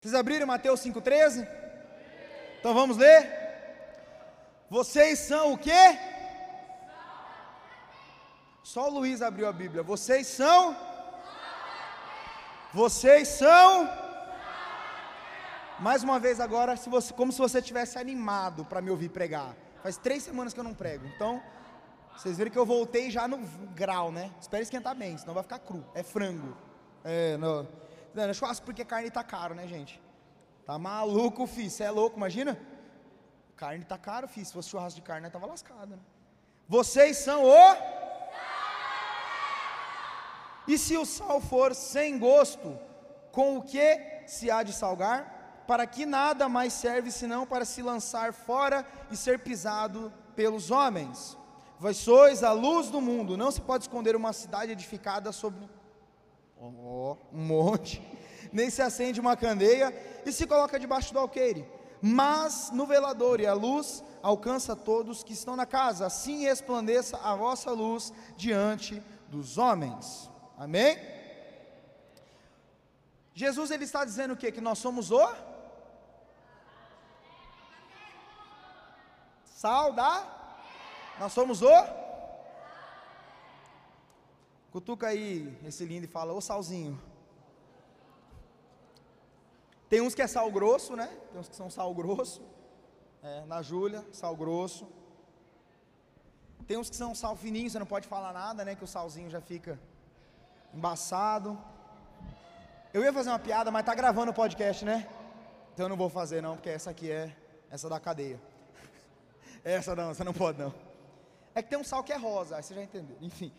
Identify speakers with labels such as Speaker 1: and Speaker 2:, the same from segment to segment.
Speaker 1: Vocês abriram Mateus 5,13? Então vamos ler? Vocês são o quê? Só o Luiz abriu a Bíblia. Vocês são? Vocês são? Mais uma vez agora, se você, como se você tivesse animado para me ouvir pregar. Faz três semanas que eu não prego. Então, vocês viram que eu voltei já no grau, né? Espera esquentar bem, senão vai ficar cru. É frango. É, não. Não, é churrasco porque carne tá caro, né, gente? Tá maluco, filho. Você é louco, imagina? Carne tá caro, filho. Se fosse churrasco de carne, tava lascado, né? Vocês são o. E se o sal for sem gosto, com o que se há de salgar? Para que nada mais serve senão para se lançar fora e ser pisado pelos homens. Vós sois a luz do mundo. Não se pode esconder uma cidade edificada sobre oh, um monte, nem se acende uma candeia e se coloca debaixo do alqueire, mas no velador, e a luz alcança todos que estão na casa. Assim resplandeça a vossa luz diante dos homens. Amém? Jesus ele está dizendo o que? Que nós somos o sal da nós somos o Cutuca aí esse lindo e fala, ô salzinho. Tem uns que é sal grosso, né? Tem uns que são sal grosso. É, na Júlia, sal grosso. Tem uns que são sal fininho, você não pode falar nada, né? Que o salzinho já fica embaçado. Eu ia fazer uma piada, mas tá gravando o podcast, né? Então eu não vou fazer não, porque essa aqui é essa da cadeia. Essa não, essa não pode não. É que tem um sal que é rosa, aí você já entendeu. Enfim.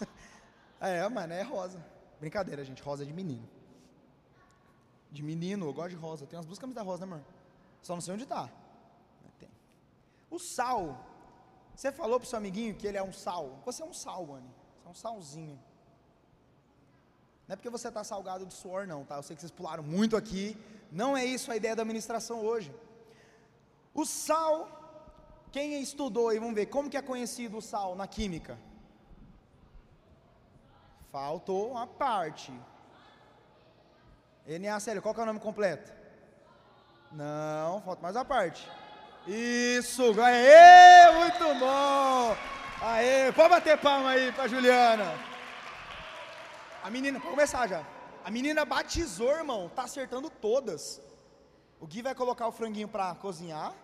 Speaker 1: É, mano, é rosa. Brincadeira, gente, rosa é de menino. De menino, eu gosto de rosa. Tem umas duas camisas rosa, né, amor? Só não sei onde tá. Tem. O sal. Você falou pro seu amiguinho que ele é um sal. Você é um sal, mano. Você é um salzinho. Não é porque você está salgado de suor, não, tá? Eu sei que vocês pularam muito aqui. Não é isso a ideia da ministração hoje. O sal, quem estudou aí, vamos ver, como que é conhecido o sal na química? Faltou uma parte. NaCl, qual que é o nome completo? Não, falta mais uma parte. Isso, aê, muito bom. Aê, pode bater palma aí para Juliana. A menina, pode começar já. A menina batizou, irmão, tá acertando todas. O Gui vai colocar o franguinho para cozinhar,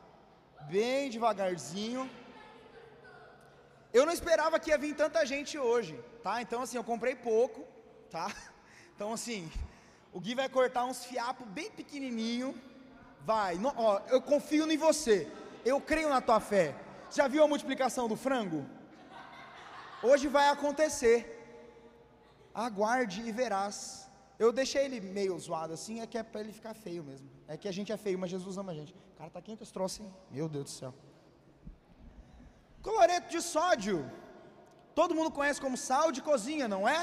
Speaker 1: bem devagarzinho. Eu não esperava que ia vir tanta gente hoje, tá? Então assim, eu comprei pouco, tá? Então assim, o Gui vai cortar uns fiapos bem pequenininho. Vai, ó, eu confio em você. Eu creio na tua fé. Já viu a multiplicação do frango? Hoje vai acontecer. Aguarde e verás. Eu deixei ele meio zoado assim, é que é para ele ficar feio mesmo. É que a gente é feio, mas Jesus ama a gente. O cara tá quente esse troço, hein? Meu Deus do céu. Cloreto de sódio. Todo mundo conhece como sal de cozinha, não é?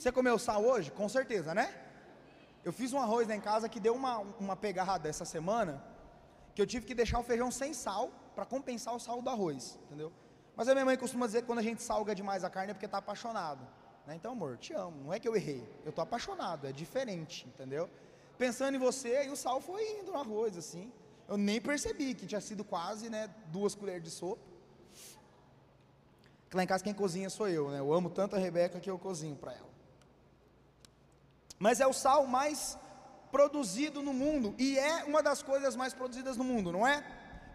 Speaker 1: Você comeu sal hoje? Com certeza, né? Eu fiz um arroz lá em casa que deu uma, uma pegada essa semana, que eu tive que deixar o feijão sem sal para compensar o sal do arroz, entendeu? Mas a minha mãe costuma dizer que quando a gente salga demais a carne é porque está apaixonado. Né? Então, amor, te amo. Não é que eu errei. Eu estou apaixonado. É diferente, entendeu? Pensando em você, e o sal foi indo no arroz, assim. Eu nem percebi que tinha sido quase, né, duas colheres de sopa. Que lá em casa quem cozinha sou eu, né? Eu amo tanto a Rebeca que eu cozinho para ela. Mas é o sal mais produzido no mundo e é uma das coisas mais produzidas no mundo, não é?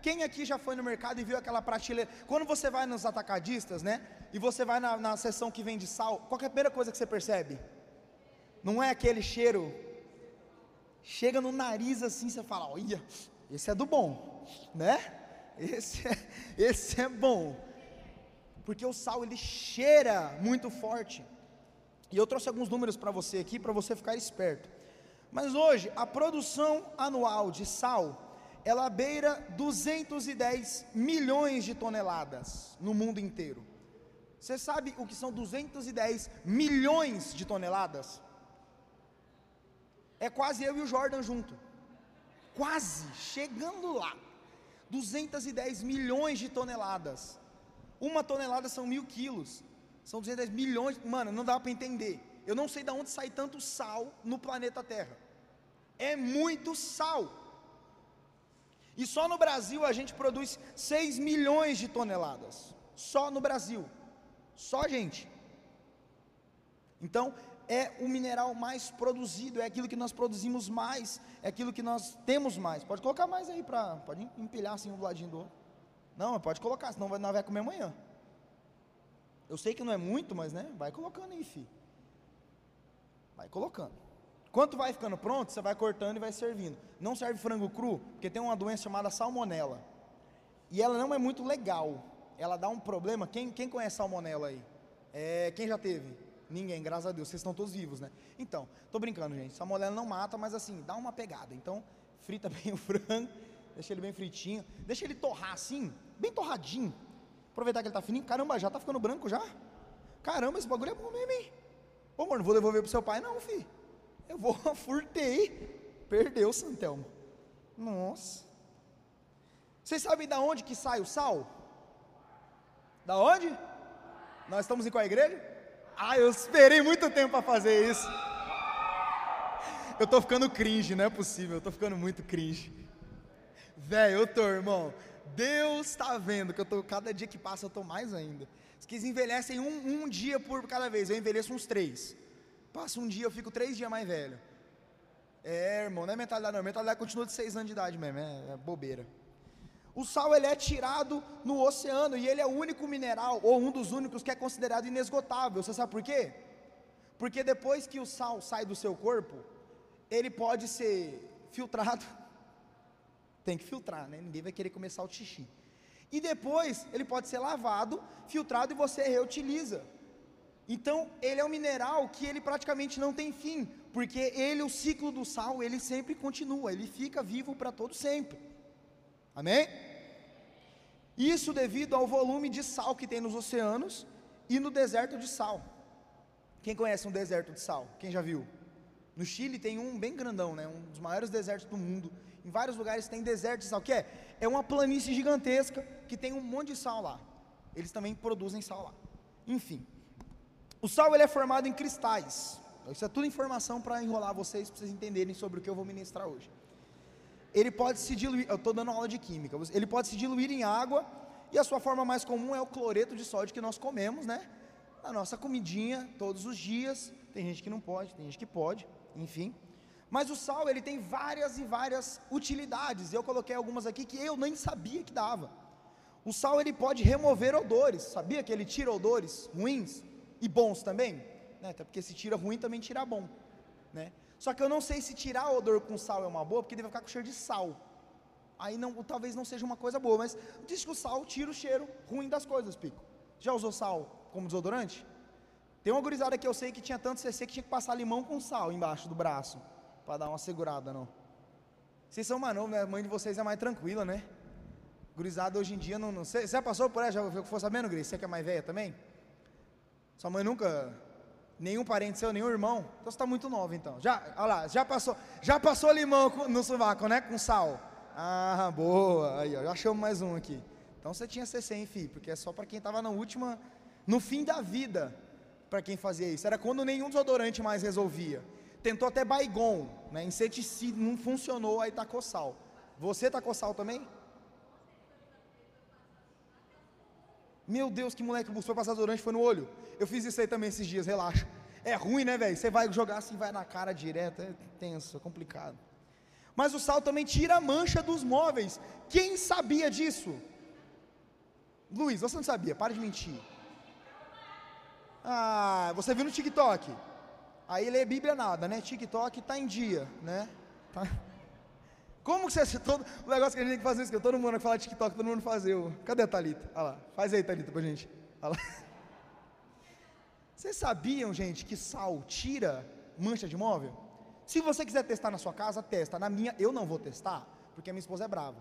Speaker 1: Quem aqui já foi no mercado e viu aquela prateleira? Quando você vai nos atacadistas, né? E você vai na, na seção que vende sal, qual é a primeira coisa que você percebe? Não é aquele cheiro. Chega no nariz assim, você fala, olha, esse é do bom, né? Esse é, esse é bom. Porque o sal ele cheira muito forte. E eu trouxe alguns números para você aqui para você ficar esperto. Mas hoje a produção anual de sal ela beira 210 milhões de toneladas no mundo inteiro. Você sabe o que são 210 milhões de toneladas? É quase eu e o Jordan junto quase chegando lá. 210 milhões de toneladas. Uma tonelada são mil quilos. São 210 milhões. Mano, não dá para entender. Eu não sei de onde sai tanto sal no planeta Terra. É muito sal. E só no Brasil a gente produz 6 milhões de toneladas. Só no Brasil. Só gente. Então, é o mineral mais produzido, é aquilo que nós produzimos mais, é aquilo que nós temos mais. Pode colocar mais aí para, pode empilhar assim um do ladinho do outro. Não, pode colocar, senão nós vai comer amanhã. Eu sei que não é muito, mas né, vai colocando aí, filho. Vai colocando. Quanto vai ficando pronto, você vai cortando e vai servindo. Não serve frango cru, porque tem uma doença chamada salmonela. E ela não é muito legal. Ela dá um problema. Quem, quem conhece salmonela aí? É, quem já teve? Ninguém, graças a Deus, vocês estão todos vivos, né? Então, tô brincando, gente. Salmonela não mata, mas assim, dá uma pegada. Então, frita bem o frango, deixa ele bem fritinho, deixa ele torrar assim, bem torradinho. Aproveitar que ele tá fininho. Caramba, já tá ficando branco já? Caramba, esse bagulho é bom mesmo, hein? Ô, amor, não vou devolver pro seu pai, não, filho. Eu vou, furtei. Perdeu, Santelmo. Nossa. Vocês sabem da onde que sai o sal? Da onde? Nós estamos em qual igreja? Ah, eu esperei muito tempo para fazer isso. Eu tô ficando cringe, não é possível, eu tô ficando muito cringe. Velho, eu tô, irmão. Deus está vendo que eu tô, cada dia que passa eu tô mais ainda. Que envelhecem um, um dia por cada vez, eu envelheço uns três. Passa um dia, eu fico três dias mais velho. É, irmão, não é mentalidade não, mentalidade continua de seis anos de idade mesmo, é, é bobeira. O sal ele é tirado no oceano e ele é o único mineral, ou um dos únicos que é considerado inesgotável. Você sabe por quê? Porque depois que o sal sai do seu corpo, ele pode ser filtrado. Tem que filtrar, né? Ninguém vai querer começar o xixi. E depois ele pode ser lavado, filtrado e você reutiliza. Então, ele é um mineral que ele praticamente não tem fim, porque ele, o ciclo do sal, ele sempre continua, ele fica vivo para todo sempre. Amém? Isso devido ao volume de sal que tem nos oceanos e no deserto de sal. Quem conhece um deserto de sal? Quem já viu? No Chile tem um bem grandão, né? Um dos maiores desertos do mundo. Em vários lugares tem deserto de sal, que é é uma planície gigantesca que tem um monte de sal lá. Eles também produzem sal lá. Enfim, o sal ele é formado em cristais. Isso é tudo informação para enrolar vocês, para vocês entenderem sobre o que eu vou ministrar hoje. Ele pode se diluir, eu estou dando aula de química, ele pode se diluir em água, e a sua forma mais comum é o cloreto de sódio que nós comemos, né? Na nossa comidinha, todos os dias. Tem gente que não pode, tem gente que pode, enfim. Mas o sal, ele tem várias e várias utilidades. Eu coloquei algumas aqui que eu nem sabia que dava. O sal, ele pode remover odores. Sabia que ele tira odores ruins? e bons também, né? Até porque se tira ruim também tira bom, né? Só que eu não sei se tirar odor com sal é uma boa, porque deve ficar com cheiro de sal. Aí não, talvez não seja uma coisa boa, mas diz que o sal tira o cheiro ruim das coisas, Pico. Já usou sal como desodorante? Tem uma gurizada que eu sei que tinha tanto CC que tinha que passar limão com sal embaixo do braço, para dar uma segurada, não. Vocês são mais novos, né? A mãe de vocês é mais tranquila, né? Gurizada hoje em dia não. Você já passou por ela? Já ficou sabendo, Gris? Você que é mais velha também? Sua mãe nunca, nenhum parente seu, nenhum irmão. Então você está muito nova, então. Já, olha lá, já passou, já passou limão no sovaco, né? Com sal. Ah, boa. Aí, ó, já achamos mais um aqui. Então você tinha 60, filho, porque é só para quem estava na última, no fim da vida, para quem fazia isso. Era quando nenhum desodorante mais resolvia. Tentou até Baigon, né? Inseticida, não funcionou, aí tacou sal. Você tacou sal também? Meu Deus, que moleque foi passar desodorante foi no olho. Eu fiz isso aí também esses dias, relaxa. É ruim, né, velho? Você vai jogar assim, vai na cara direto, é tenso, é complicado. Mas o sal também tira a mancha dos móveis. Quem sabia disso? Luiz, você não sabia, para de mentir. Ah, você viu no TikTok. Aí lê Bíblia nada, né? TikTok tá em dia, né? Tá. Como que você. Todo, o negócio que a gente tem que fazer isso, que todo mundo vai falar TikTok, todo mundo fazer. O, cadê a Thalita? Olha lá, faz aí, Thalita, pra gente. Olha lá. Vocês sabiam, gente, que sal tira mancha de móvel? Se você quiser testar na sua casa, testa. Na minha, eu não vou testar, porque a minha esposa é brava.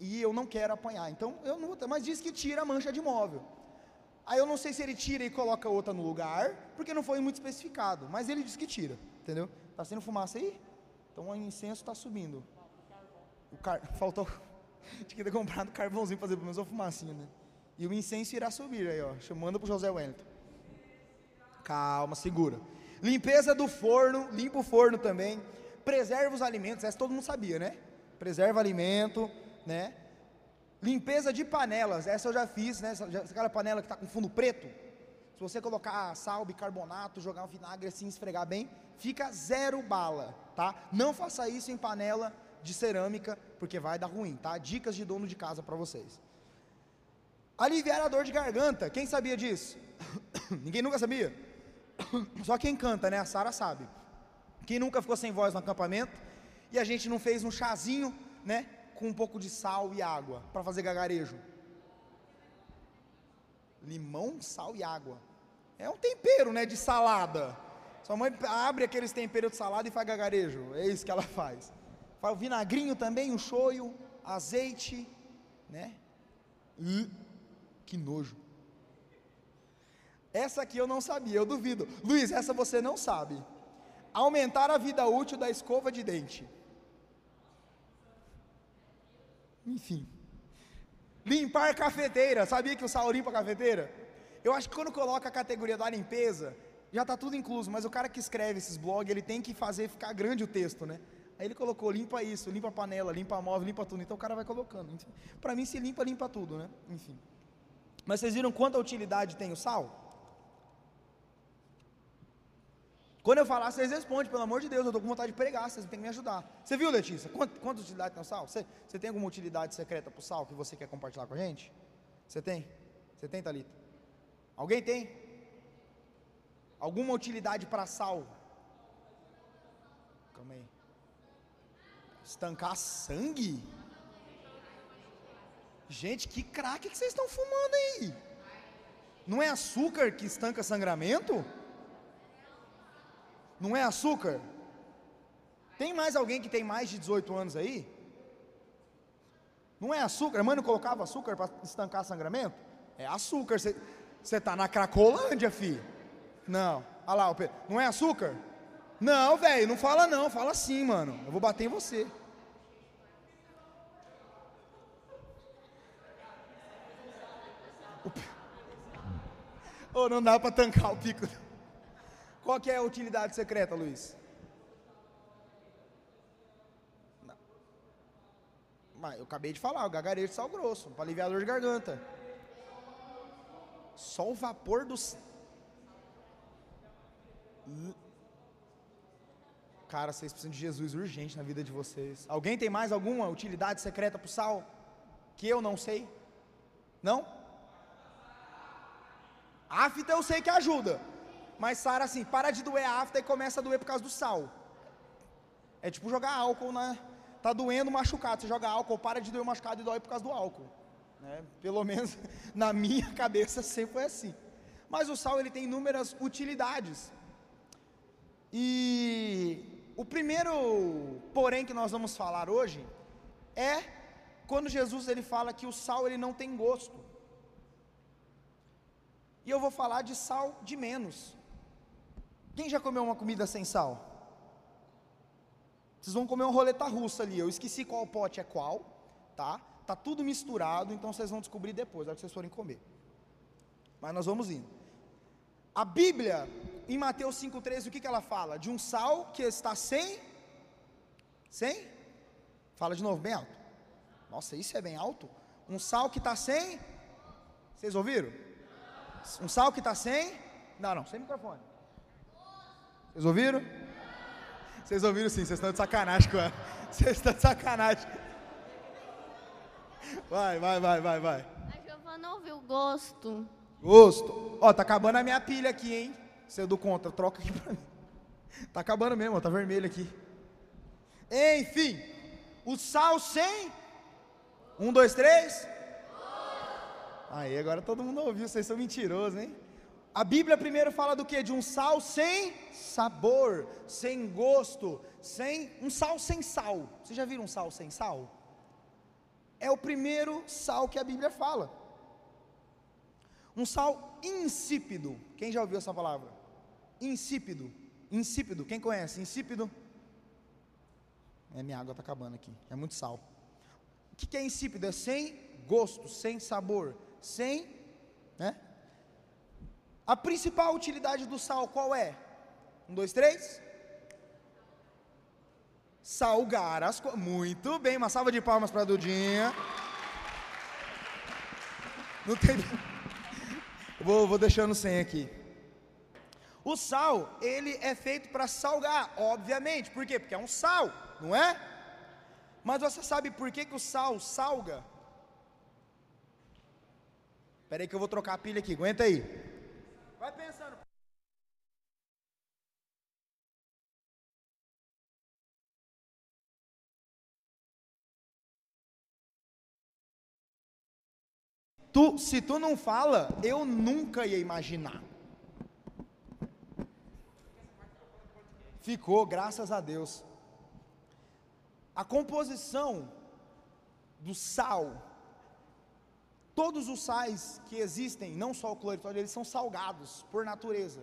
Speaker 1: E eu não quero apanhar. Então, eu não vou Mas diz que tira mancha de móvel. Aí eu não sei se ele tira e coloca outra no lugar, porque não foi muito especificado. Mas ele diz que tira, entendeu? Tá sendo fumaça aí? Então o incenso está subindo. O car... Faltou. Tinha que ter comprado carvãozinho para fazer pelo menos uma fumacinha, né? E o incenso irá subir aí, ó. Chamando para o José Wellington. Calma, segura. Limpeza do forno, limpa o forno também. Preserva os alimentos, essa todo mundo sabia, né? Preserva alimento, né? Limpeza de panelas, essa eu já fiz, né? Essa, aquela panela que está com fundo preto. Se você colocar sal, bicarbonato, jogar um vinagre assim, esfregar bem, fica zero bala, tá? Não faça isso em panela de cerâmica, porque vai dar ruim, tá? Dicas de dono de casa para vocês. Aliviar a dor de garganta, quem sabia disso? Ninguém nunca sabia? Só quem canta, né? A Sara sabe. Quem nunca ficou sem voz no acampamento e a gente não fez um chazinho, né? Com um pouco de sal e água para fazer gagarejo. Limão, sal e água. É um tempero, né? De salada. Sua mãe abre aqueles temperos de salada e faz gagarejo. É isso que ela faz. Faz o vinagrinho também, o shoyu, azeite, né? Que nojo. Essa aqui eu não sabia, eu duvido. Luiz, essa você não sabe. Aumentar a vida útil da escova de dente. Enfim. Limpar cafeteira. Sabia que o sal limpa a cafeteira? Eu acho que quando coloca a categoria da limpeza, já está tudo incluso, mas o cara que escreve esses blogs, ele tem que fazer ficar grande o texto, né? Aí ele colocou limpa isso, limpa a panela, limpa a móvel, limpa tudo. Então o cara vai colocando. Para mim, se limpa, limpa tudo, né? Enfim. Mas vocês viram quanta utilidade tem o sal? Quando eu falar, vocês respondem, pelo amor de Deus, eu estou com vontade de pregar, vocês têm que me ajudar. Você viu, Letícia? Quanta, quanta utilidade tem o sal? Você, você tem alguma utilidade secreta para o sal que você quer compartilhar com a gente? Você tem? Você tem, Thalita? Alguém tem? Alguma utilidade para sal? Calma aí. Estancar sangue? Gente, que craque que vocês estão fumando aí? Não é açúcar que estanca sangramento? Não é açúcar? Tem mais alguém que tem mais de 18 anos aí? Não é açúcar? A mãe não colocava açúcar para estancar sangramento? É açúcar. Você está na Cracolândia, filho. Não. Olha lá, Pedro. Não é açúcar? Não, velho, não fala não. Fala sim, mano. Eu vou bater em você. Ou oh, não dá para tancar o pico. Qual que é a utilidade secreta, Luiz? Não. Mas eu acabei de falar, o gagarejo de sal grosso, para aliviador de garganta. Só o vapor dos. Cara, vocês precisam de Jesus urgente na vida de vocês. Alguém tem mais alguma utilidade secreta para o sal? Que eu não sei? Não? Afta eu sei que ajuda. Mas Sara, assim, para de doer a afta e começa a doer por causa do sal. É tipo jogar álcool, né? Tá doendo machucado, você joga álcool, para de doer machucado e dói por causa do álcool. Né? Pelo menos na minha cabeça sempre foi assim. Mas o sal ele tem inúmeras utilidades. E o primeiro, porém, que nós vamos falar hoje é quando Jesus ele fala que o sal ele não tem gosto. E eu vou falar de sal de menos. Quem já comeu uma comida sem sal? Vocês vão comer uma roleta russa ali. Eu esqueci qual pote é qual, tá? Tá tudo misturado, então vocês vão descobrir depois, na hora que vocês forem comer. Mas nós vamos indo. A Bíblia, em Mateus 5,13, o que, que ela fala? De um sal que está sem. Sem? Fala de novo, bem alto. Nossa, isso é bem alto? Um sal que está sem. Vocês ouviram? Um sal que está sem. Não, não, sem microfone. Vocês ouviram? Vocês ouviram sim, vocês estão de sacanagem com ela. Vocês estão de sacanagem. Vai, vai, vai, vai, vai.
Speaker 2: A Giovana ouviu gosto.
Speaker 1: Gosto. Ó, tá acabando a minha pilha aqui, hein? Você é do contra, troca aqui pra mim. Tá acabando mesmo, ó, tá vermelho aqui. Enfim, o sal sem. Um, dois, três. Aí, agora todo mundo ouviu, vocês são mentirosos, hein? A Bíblia primeiro fala do que? De um sal sem sabor, sem gosto, sem um sal sem sal. Você já viram um sal sem sal? É o primeiro sal que a Bíblia fala. Um sal insípido. Quem já ouviu essa palavra? Insípido. Insípido. Quem conhece? Insípido. É, minha água está acabando aqui. É muito sal. O que é insípido? É sem gosto, sem sabor, sem, né? A principal utilidade do sal qual é? Um, dois, três. Salgar as coisas. Muito bem, uma salva de palmas para a Dudinha. Não tem. Vou, vou deixando sem aqui. O sal, ele é feito para salgar, obviamente. Por quê? Porque é um sal, não é? Mas você sabe por que, que o sal salga? Espera aí que eu vou trocar a pilha aqui, aguenta aí. Vai pensando. Tu, se tu não fala, eu nunca ia imaginar. Ficou, graças a Deus. A composição do sal, todos os sais que existem, não só o cloretório, eles são salgados por natureza,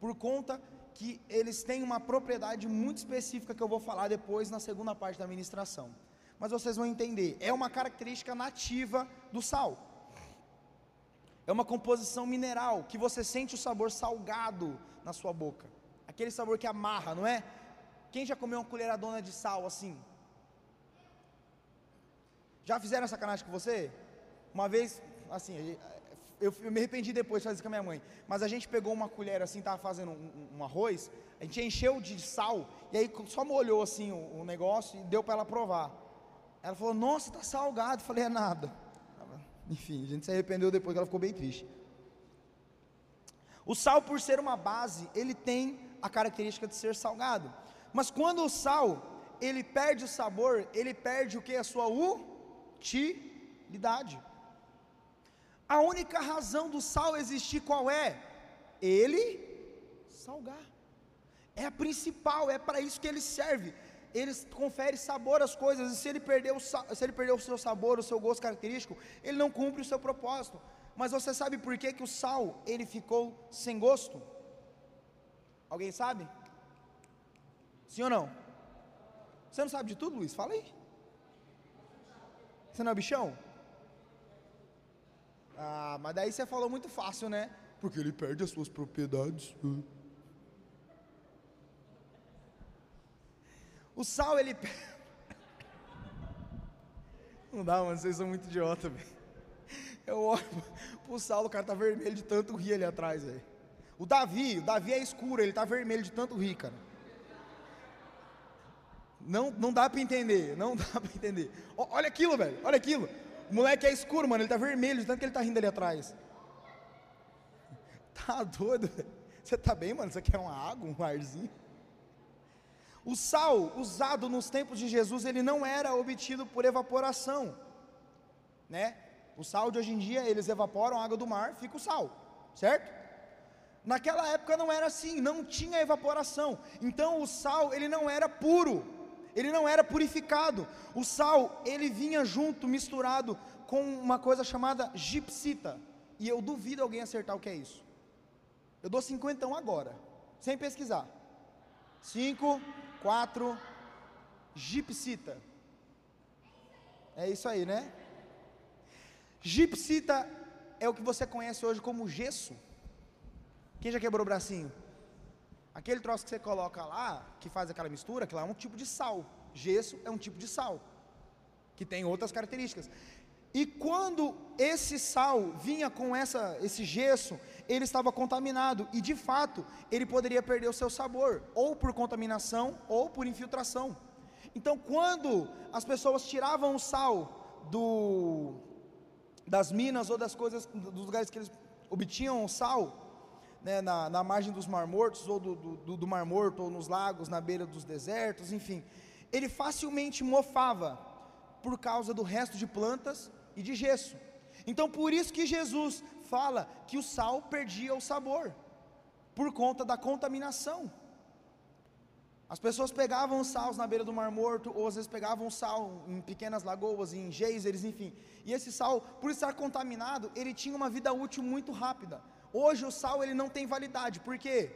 Speaker 1: por conta que eles têm uma propriedade muito específica que eu vou falar depois na segunda parte da ministração. Mas vocês vão entender, é uma característica nativa do sal. É uma composição mineral que você sente o sabor salgado na sua boca. Aquele sabor que amarra, não é? Quem já comeu uma colheradona de sal assim? Já fizeram sacanagem com você? Uma vez, assim, eu, eu me arrependi depois de fazer com a minha mãe. Mas a gente pegou uma colher assim, tava fazendo um, um arroz, a gente encheu de sal, e aí só molhou assim o, o negócio e deu para ela provar. Ela falou, nossa, tá salgado. Eu falei, é nada. Enfim, a gente se arrependeu depois que ela ficou bem triste. O sal, por ser uma base, ele tem a característica de ser salgado. Mas quando o sal, ele perde o sabor, ele perde o que? A sua utilidade. A única razão do sal existir qual é? Ele salgar. É a principal, é para isso que ele serve ele confere sabor às coisas, e se ele, perder o, se ele perder o seu sabor, o seu gosto característico, ele não cumpre o seu propósito. Mas você sabe por que, que o sal ele ficou sem gosto? Alguém sabe? Sim ou não? Você não sabe de tudo, Luiz? Fala aí. Você não é bichão? Ah, mas daí você falou muito fácil, né? Porque ele perde as suas propriedades. O sal, ele. Não dá, mano, vocês são muito idiota, velho. Eu olho pro sal, o cara tá vermelho de tanto rir ali atrás, velho. O Davi, o Davi é escuro, ele tá vermelho de tanto rir, cara. Não, não dá para entender, não dá para entender. olha aquilo, velho, olha aquilo. O moleque é escuro, mano, ele tá vermelho tanto que ele tá rindo ali atrás. Tá doido. Você tá bem, mano? Aqui é uma água, um arzinho? O sal usado nos tempos de Jesus, ele não era obtido por evaporação, né? O sal de hoje em dia, eles evaporam a água do mar, fica o sal, certo? Naquela época não era assim, não tinha evaporação. Então o sal, ele não era puro, ele não era purificado. O sal, ele vinha junto, misturado com uma coisa chamada gipsita. E eu duvido alguém acertar o que é isso. Eu dou cinquentão agora, sem pesquisar. Cinco, 4, gipsita. É isso aí, né? Gipsita é o que você conhece hoje como gesso. Quem já quebrou o bracinho? Aquele troço que você coloca lá, que faz aquela mistura, que lá é um tipo de sal. Gesso é um tipo de sal, que tem outras características. E quando esse sal vinha com essa, esse gesso, ele estava contaminado e de fato ele poderia perder o seu sabor, ou por contaminação ou por infiltração. Então, quando as pessoas tiravam o sal do, das minas ou das coisas, dos lugares que eles obtinham o sal, né, na, na, margem dos mar mortos, ou do, do, do mar morto, ou nos lagos, na beira dos desertos, enfim, ele facilmente mofava por causa do resto de plantas e de gesso. Então por isso que Jesus fala que o sal perdia o sabor, por conta da contaminação. As pessoas pegavam sal na beira do Mar Morto, ou às vezes pegavam sal em pequenas lagoas, em geysers, enfim. E esse sal, por estar contaminado, ele tinha uma vida útil muito rápida. Hoje o sal ele não tem validade, por quê?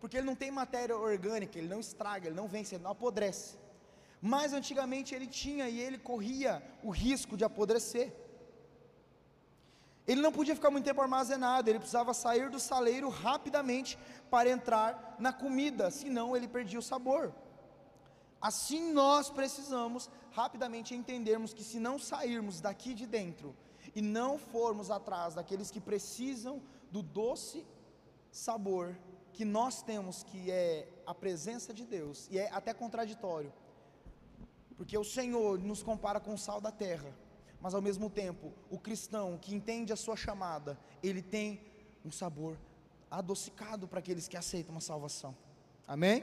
Speaker 1: Porque ele não tem matéria orgânica, ele não estraga, ele não vence, ele não apodrece. Mas antigamente ele tinha e ele corria o risco de apodrecer. Ele não podia ficar muito tempo armazenado, ele precisava sair do saleiro rapidamente para entrar na comida, senão ele perdia o sabor. Assim nós precisamos rapidamente entendermos que se não sairmos daqui de dentro e não formos atrás daqueles que precisam do doce sabor que nós temos, que é a presença de Deus, e é até contraditório, porque o Senhor nos compara com o sal da terra, mas ao mesmo tempo, o cristão que entende a sua chamada, ele tem um sabor adocicado para aqueles que aceitam a salvação. Amém?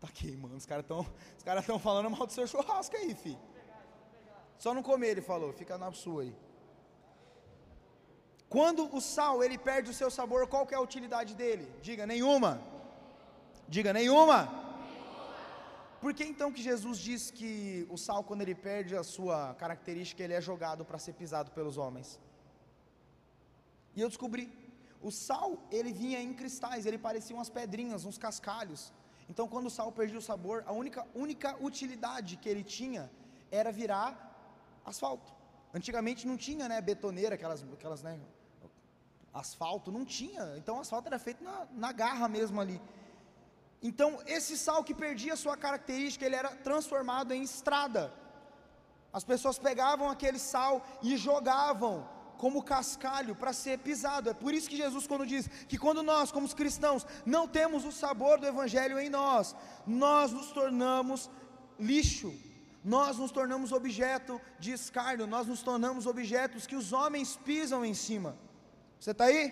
Speaker 1: Tá queimando, os caras estão cara falando mal do seu churrasco aí, fi. Só não comer, ele falou, fica na sua aí. Quando o sal ele perde o seu sabor, qual que é a utilidade dele? Diga nenhuma. Diga nenhuma. Por que então que Jesus diz que o sal, quando ele perde a sua característica, ele é jogado para ser pisado pelos homens? E eu descobri, o sal, ele vinha em cristais, ele parecia umas pedrinhas, uns cascalhos. Então, quando o sal perdia o sabor, a única, única utilidade que ele tinha era virar asfalto. Antigamente não tinha, né, betoneira, aquelas, aquelas, né, asfalto, não tinha. Então, o asfalto era feito na, na garra mesmo ali. Então, esse sal que perdia sua característica, ele era transformado em estrada. As pessoas pegavam aquele sal e jogavam como cascalho para ser pisado. É por isso que Jesus, quando diz que quando nós, como cristãos, não temos o sabor do Evangelho em nós, nós nos tornamos lixo, nós nos tornamos objeto de escárnio, nós nos tornamos objetos que os homens pisam em cima. Você está aí?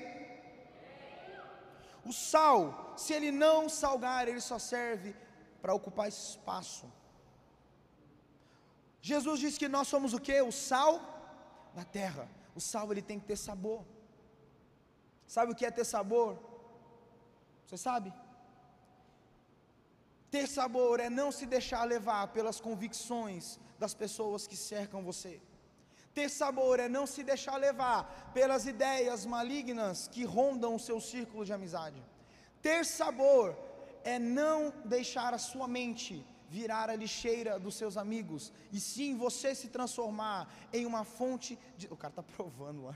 Speaker 1: O sal, se ele não salgar, ele só serve para ocupar espaço. Jesus disse que nós somos o que? O sal da terra. O sal ele tem que ter sabor. Sabe o que é ter sabor? Você sabe? Ter sabor é não se deixar levar pelas convicções das pessoas que cercam você. Ter sabor é não se deixar levar pelas ideias malignas que rondam o seu círculo de amizade. Ter sabor é não deixar a sua mente virar a lixeira dos seus amigos, e sim você se transformar em uma fonte de. O cara está provando.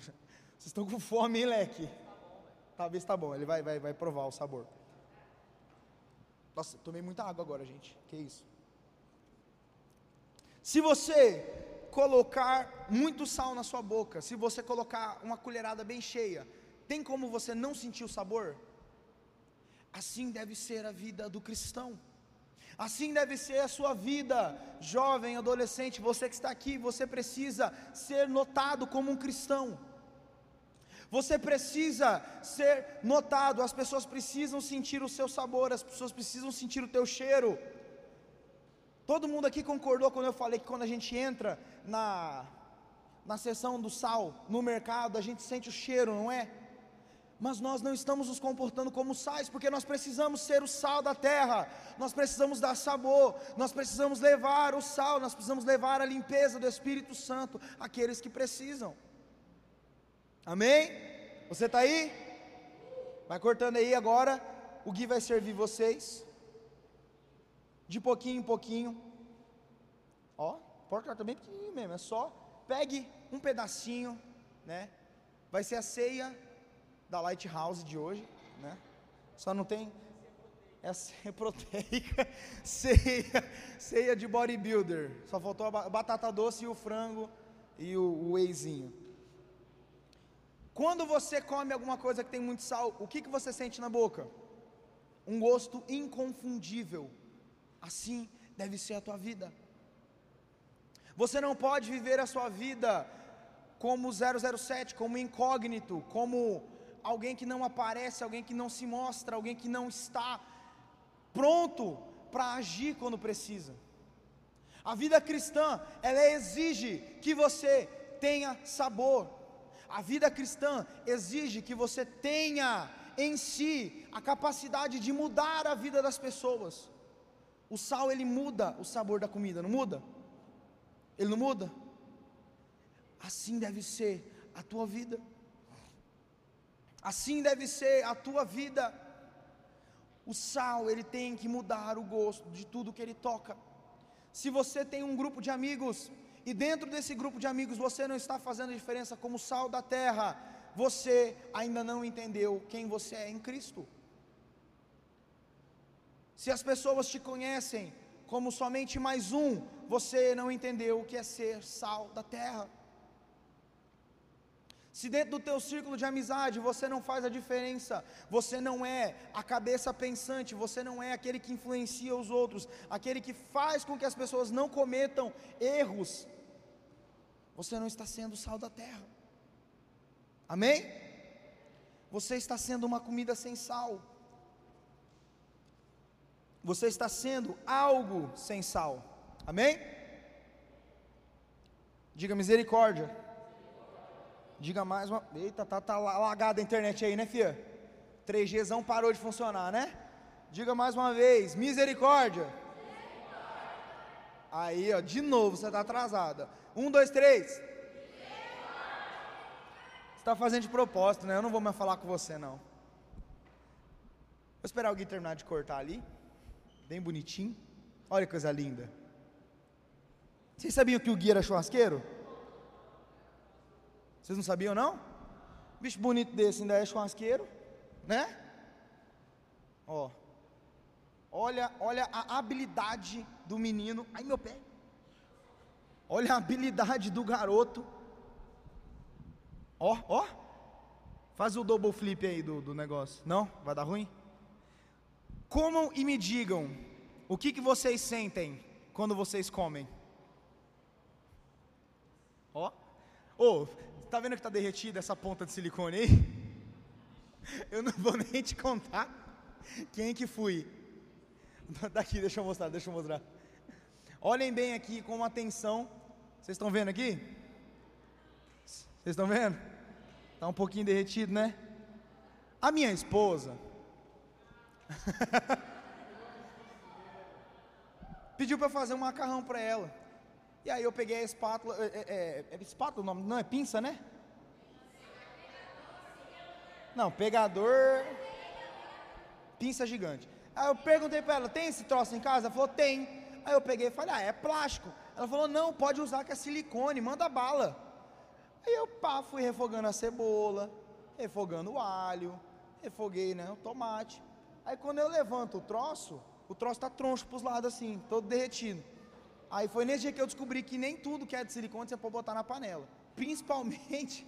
Speaker 1: Vocês estão com fome, hein, leque? Talvez tá bom, ele vai, vai, vai provar o sabor. Nossa, tomei muita água agora, gente. Que isso? Se você colocar muito sal na sua boca, se você colocar uma colherada bem cheia, tem como você não sentir o sabor? Assim deve ser a vida do cristão. Assim deve ser a sua vida, jovem, adolescente, você que está aqui, você precisa ser notado como um cristão. Você precisa ser notado, as pessoas precisam sentir o seu sabor, as pessoas precisam sentir o teu cheiro. Todo mundo aqui concordou quando eu falei que quando a gente entra na, na seção do sal, no mercado, a gente sente o cheiro, não é? Mas nós não estamos nos comportando como sais, porque nós precisamos ser o sal da terra, nós precisamos dar sabor, nós precisamos levar o sal, nós precisamos levar a limpeza do Espírito Santo àqueles que precisam. Amém? Você está aí? Vai cortando aí agora, o Gui vai servir vocês de pouquinho em pouquinho. Ó, porta também pequenininho mesmo, é só pegue um pedacinho, né? Vai ser a ceia da Lighthouse de hoje, né? Só não tem é a ceia proteica, ceia, ceia de bodybuilder. Só faltou a batata doce e o frango e o, o wheyzinho. Quando você come alguma coisa que tem muito sal, o que, que você sente na boca? Um gosto inconfundível Assim deve ser a tua vida. Você não pode viver a sua vida como 007, como incógnito, como alguém que não aparece, alguém que não se mostra, alguém que não está pronto para agir quando precisa. A vida cristã, ela exige que você tenha sabor. A vida cristã exige que você tenha em si a capacidade de mudar a vida das pessoas. O sal ele muda o sabor da comida, não muda? Ele não muda? Assim deve ser a tua vida. Assim deve ser a tua vida. O sal, ele tem que mudar o gosto de tudo que ele toca. Se você tem um grupo de amigos e dentro desse grupo de amigos você não está fazendo diferença como sal da terra, você ainda não entendeu quem você é em Cristo. Se as pessoas te conhecem como somente mais um, você não entendeu o que é ser sal da terra. Se dentro do teu círculo de amizade você não faz a diferença, você não é a cabeça pensante, você não é aquele que influencia os outros, aquele que faz com que as pessoas não cometam erros, você não está sendo sal da terra. Amém? Você está sendo uma comida sem sal. Você está sendo algo sem sal. Amém? Diga misericórdia. Diga mais uma. Eita, tá, tá lagada a internet aí, né, filha? 3Gzão parou de funcionar, né? Diga mais uma vez: misericórdia. misericórdia. Aí, ó, de novo, você está atrasada. Um, dois, três. Você está fazendo de propósito, né? Eu não vou mais falar com você, não. Vou esperar alguém terminar de cortar ali. Bem bonitinho. Olha que coisa linda. Vocês sabiam que o Gui era churrasqueiro? Vocês não sabiam não? Bicho bonito desse ainda é churrasqueiro, né? Ó. Olha, olha a habilidade do menino. Ai meu pé. Olha a habilidade do garoto. Ó, ó. Faz o double flip aí do, do negócio. Não? Vai dar ruim? Comam e me digam o que, que vocês sentem quando vocês comem. Ó. Oh, Está vendo que está derretida essa ponta de silicone aí? Eu não vou nem te contar quem que fui. Daqui, deixa eu mostrar, deixa eu mostrar. Olhem bem aqui com atenção. Vocês estão vendo aqui? Vocês estão vendo? Está um pouquinho derretido, né? A minha esposa pediu para fazer um macarrão para ela. E aí eu peguei a espátula, é, é, é, é espátula o nome, não é pinça, né? Não, pegador, pinça gigante. Aí eu perguntei para ela, tem esse troço em casa? Ela falou, tem. Aí eu peguei e falei, ah, é plástico. Ela falou, não, pode usar que é silicone, manda bala. Aí eu pá, fui refogando a cebola, refogando o alho, refoguei né, o tomate. Aí quando eu levanto o troço, o troço está troncho para os lados assim, todo derretido. Aí foi nesse dia que eu descobri que nem tudo que é de silicone você pode botar na panela. Principalmente,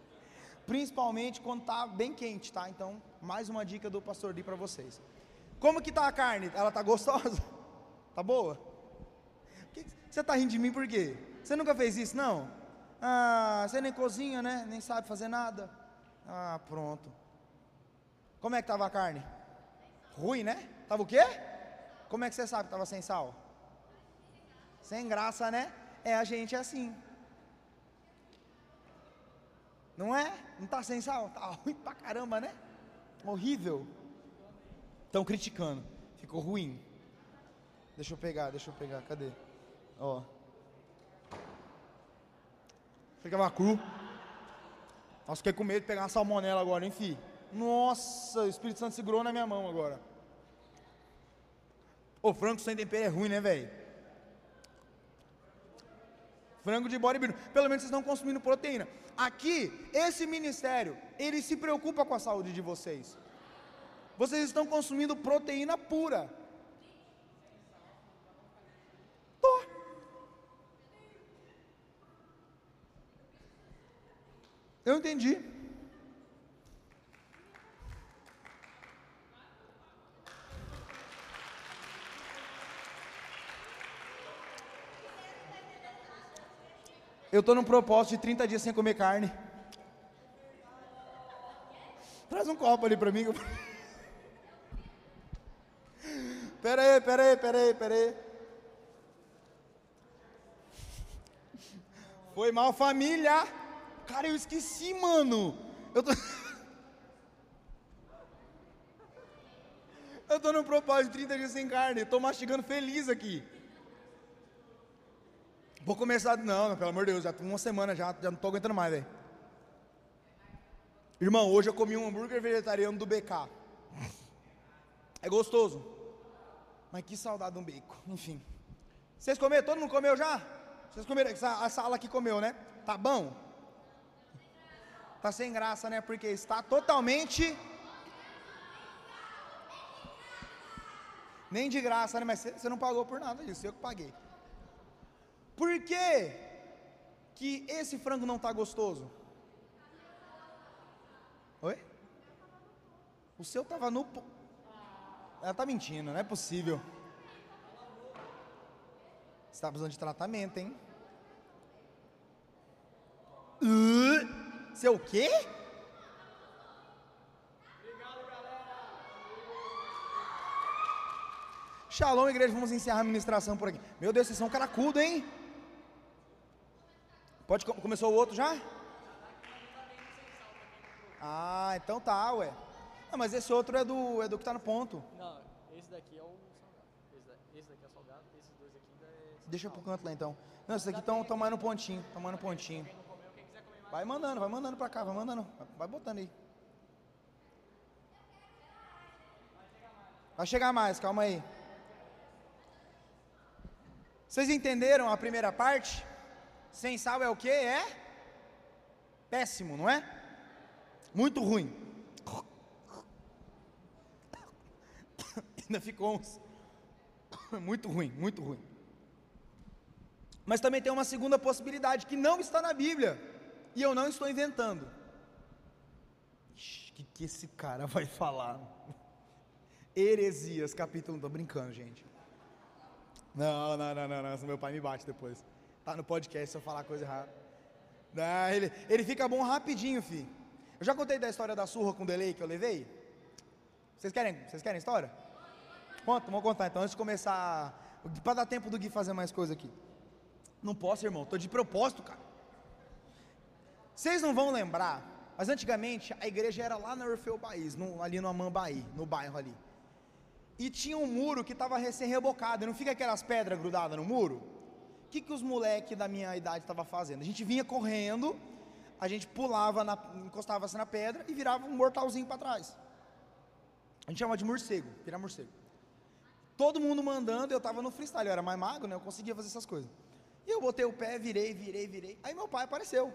Speaker 1: principalmente quando está bem quente, tá? Então, mais uma dica do pastor Di para vocês. Como que tá a carne? Ela tá gostosa? Tá boa? Você está rindo de mim por quê? Você nunca fez isso, não? Ah, você nem cozinha, né? Nem sabe fazer nada. Ah, pronto. Como é que estava a carne? Ruim, né? Tava o quê? Como é que você sabe que estava sem sal? Sem graça, né? É, a gente é assim. Não é? Não está sem sal? Tá ruim pra caramba, né? Horrível. Estão criticando. Ficou ruim. Deixa eu pegar, deixa eu pegar. Cadê? Ó. Ficava cru. Nossa, fiquei com medo de pegar uma salmonela agora, enfim. Nossa, o Espírito Santo segurou na minha mão agora. O frango sem tempero é ruim, né, velho? Frango de bodybuilder. Pelo menos vocês estão consumindo proteína. Aqui, esse ministério, ele se preocupa com a saúde de vocês. Vocês estão consumindo proteína pura. Tô. Eu entendi. Eu estou num propósito de 30 dias sem comer carne. Traz um copo ali para mim. Pera aí, pera aí, pera aí, pera aí. Foi mal, família. Cara, eu esqueci, mano. Eu tô. Eu tô num propósito de 30 dias sem carne. Tô mastigando feliz aqui. Vou começar. Não, pelo amor de Deus, já tô uma semana já, já não tô aguentando mais, velho. Irmão, hoje eu comi um hambúrguer vegetariano do BK. É gostoso. Mas que saudade de um bacon. Enfim. Vocês comeram? Todo mundo comeu já? Vocês comeram, a sala aqui comeu, né? Tá bom? Tá sem graça, né? Porque está totalmente. Nem de graça, né? Mas você não pagou por nada disso, eu que paguei. Por que que esse frango não tá gostoso? Oi? O seu tava no. Ela tá mentindo, não é possível. Você tá precisando de tratamento, hein? Uh, seu quê? Shalom, igreja, vamos encerrar a ministração por aqui. Meu Deus, vocês são caracudo, hein? Pode, co- começou o outro já? Ah, então tá, ué. Não, mas esse outro é do, é do que tá no ponto.
Speaker 3: Não, esse daqui é o salgado. Esse, da- esse daqui é salgado, esses dois aqui ainda é.
Speaker 1: Deixa pro canto lá então. Não, esses aqui estão mais no pontinho, estão mais no pontinho. Vai mandando, vai mandando pra cá, vai mandando. Vai botando aí. Vai chegar mais, calma aí. Vocês entenderam a primeira parte? Sem sal é o que? É péssimo, não é? Muito ruim. Ainda ficou uns. Muito ruim, muito ruim. Mas também tem uma segunda possibilidade que não está na Bíblia. E eu não estou inventando. O que, que esse cara vai falar? Heresias, capítulo. Tô brincando, gente. Não, não, não, não, não. Meu pai me bate depois. Tá no podcast se eu falar coisa errada. Não, ele, ele fica bom rapidinho, fi. Eu já contei da história da surra com delay que eu levei? Vocês querem, vocês querem história? Conta, vamos contar então, antes de começar. Para dar tempo do Gui fazer mais coisa aqui. Não posso, irmão, tô de propósito, cara. Vocês não vão lembrar, mas antigamente a igreja era lá na Orfeu Baís, no, ali no Amambaí, no bairro ali. E tinha um muro que estava recém-rebocado, não fica aquelas pedras grudadas no muro? Que, que os moleques da minha idade estavam fazendo? A gente vinha correndo, a gente pulava, na, encostava-se na pedra e virava um mortalzinho para trás. A gente chama de morcego, virar morcego. Todo mundo mandando, eu estava no freestyle, eu era mais magro, né? Eu conseguia fazer essas coisas. E eu botei o pé, virei, virei, virei. Aí meu pai apareceu.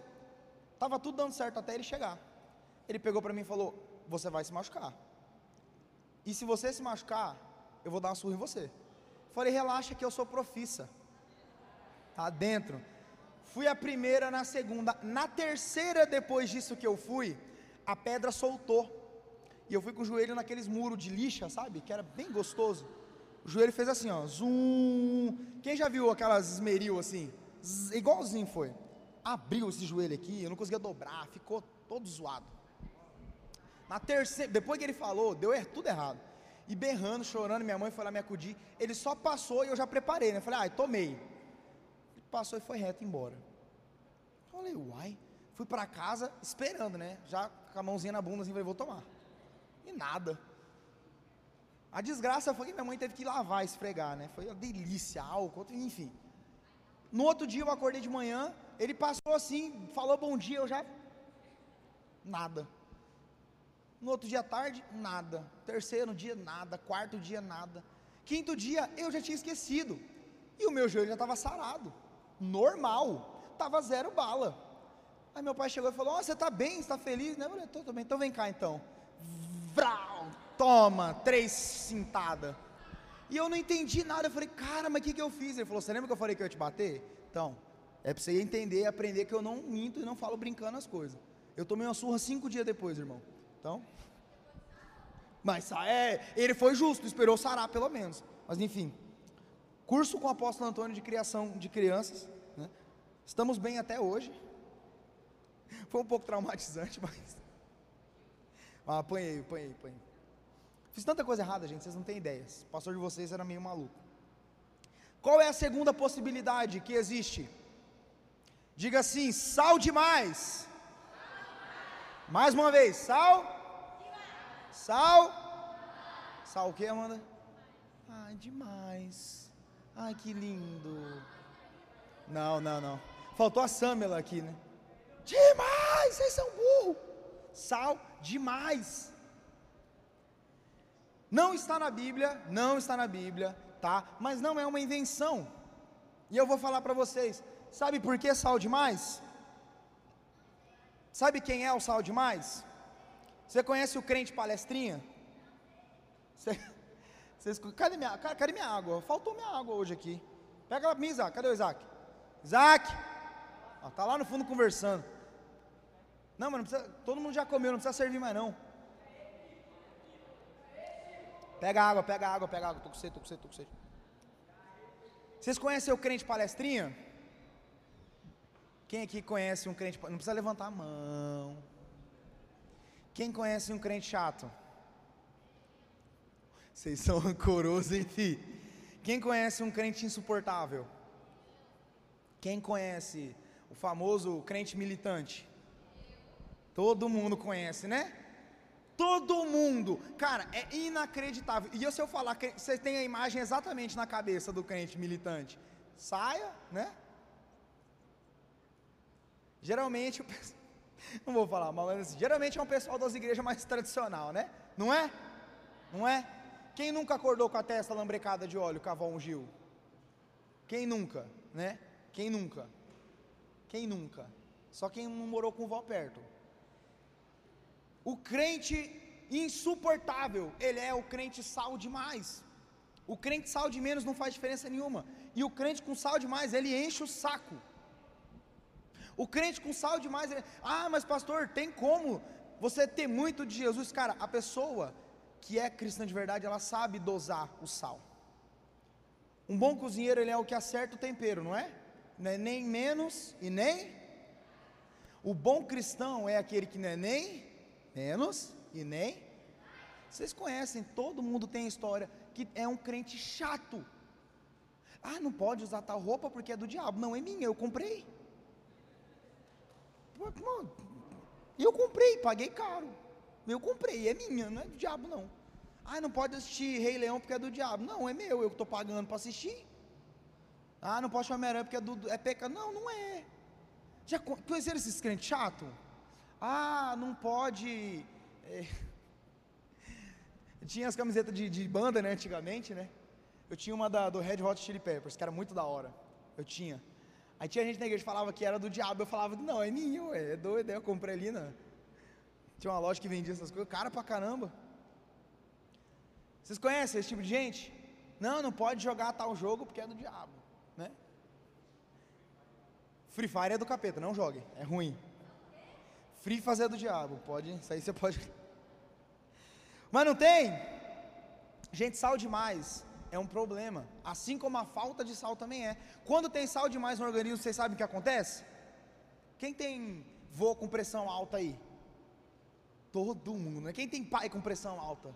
Speaker 1: Tava tudo dando certo até ele chegar. Ele pegou para mim e falou: "Você vai se machucar. E se você se machucar, eu vou dar uma surra em você." Falei: "Relaxa que eu sou profissa." Tá dentro. Fui a primeira na segunda, na terceira depois disso que eu fui, a pedra soltou. E eu fui com o joelho naqueles muros de lixa, sabe? Que era bem gostoso. O joelho fez assim, ó, zoom. Quem já viu aquelas esmeril assim? Zzz, igualzinho foi. Abriu esse joelho aqui, eu não conseguia dobrar, ficou todo zoado. Na terceira, depois que ele falou, deu er- tudo errado. E berrando, chorando, minha mãe foi lá me acudir. Ele só passou e eu já preparei, né? Falei, ai, tomei. Passou e foi reto embora. Falei, uai. Fui pra casa esperando, né? Já com a mãozinha na bunda assim, falei, vou tomar. E nada. A desgraça foi que minha mãe teve que lavar, esfregar, né? Foi uma delícia, álcool, enfim. No outro dia eu acordei de manhã, ele passou assim, falou bom dia, eu já. Nada. No outro dia à tarde, nada. Terceiro dia, nada. Quarto dia, nada. Quinto dia, eu já tinha esquecido. E o meu joelho já estava sarado. Normal. Tava zero bala. Aí meu pai chegou e falou: Ó, você tá bem? Você tá feliz? Né? Eu falei: tô, bem. Então vem cá então. Vrau! Toma, três cintadas. E eu não entendi nada. Eu falei: Cara, mas o que, que eu fiz? Ele falou: Você lembra que eu falei que eu ia te bater? Então, é pra você entender e aprender que eu não minto e não falo brincando as coisas. Eu tomei uma surra cinco dias depois, irmão. Então. Mas é, ele foi justo, esperou sarar pelo menos. Mas enfim. Curso com o apóstolo Antônio de criação de crianças. né? Estamos bem até hoje. Foi um pouco traumatizante, mas. Ah, apanhei, apanhei, apanhei. Fiz tanta coisa errada, gente, vocês não têm ideias. O pastor de vocês era meio maluco. Qual é a segunda possibilidade que existe? Diga assim: sal demais. Mais uma vez, sal. Sal. Sal o que, Amanda? Ai, demais. Ai, que lindo. Não, não, não. Faltou a Samela aqui, né? Demais, vocês são burro. Sal demais. Não está na Bíblia, não está na Bíblia, tá? Mas não é uma invenção. E eu vou falar para vocês, Sabe por que sal demais? Sabe quem é o sal demais? Você conhece o crente palestrinha? Você, vocês, cadê, minha, cadê minha água? Faltou minha água hoje aqui. Pega ela pra mim, Isaac. Cadê o Isaac? Isaac! Ah, tá lá no fundo conversando. Não, mas precisa, todo mundo já comeu, não precisa servir mais não. Pega água, pega água, pega água. Tô com sede, tô com sede, tô com sede. Vocês conhecem o crente palestrinha? Quem aqui conhece um crente? Não precisa levantar a mão. Quem conhece um crente chato? Vocês são rancorosos, enfim. Quem conhece um crente insuportável? Quem conhece o famoso crente militante? Todo mundo conhece, né? Todo mundo. Cara, é inacreditável. E se eu falar que você tem a imagem exatamente na cabeça do crente militante? Saia, né? Geralmente, não vou falar mal, mas geralmente é um pessoal das igrejas mais tradicional, né? Não é? Não é? Quem nunca acordou com a testa lambrecada de óleo, cavão ungiu? Quem nunca, né? Quem nunca? Quem nunca? Só quem não morou com vó perto. O crente insuportável, ele é o crente sal demais. O crente sal de menos não faz diferença nenhuma. E o crente com sal demais, ele enche o saco. O crente com sal demais, ele, ah, mas pastor, tem como você ter muito de Jesus? Cara, a pessoa que é cristã de verdade, ela sabe dosar o sal. Um bom cozinheiro, ele é o que acerta o tempero, não é? Não é nem menos e nem. O bom cristão é aquele que não é nem menos e nem. Vocês conhecem, todo mundo tem história que é um crente chato. Ah, não pode usar tal roupa porque é do diabo. Não, é minha, eu comprei. E eu comprei, paguei caro. Eu comprei, é minha, não é do diabo não. Ah, não pode assistir Rei Leão porque é do diabo. Não, é meu, eu estou pagando para assistir. Ah, não pode chamar Homem-Aranha porque é, do, é pecado. Não, não é. Já conheceram esses crentes chato? Ah, não pode. É... Tinha as camisetas de, de, banda, né, antigamente, né? Eu tinha uma da, do Red Hot Chili Peppers, que era muito da hora. Eu tinha. Aí tinha gente na igreja que falava que era do diabo. Eu falava, não, é minha, é doido. Eu comprei ali na. Tinha uma loja que vendia essas coisas, cara pra caramba. Vocês conhecem esse tipo de gente? Não, não pode jogar tal jogo porque é do diabo, né? Free Fire é do capeta, não jogue, é ruim. Free fazer é do diabo, pode, isso aí você pode. Mas não tem? Gente, sal demais é um problema, assim como a falta de sal também é. Quando tem sal demais no organismo, vocês sabem o que acontece? Quem tem vô com pressão alta aí? Todo mundo, né? Quem tem pai com pressão alta?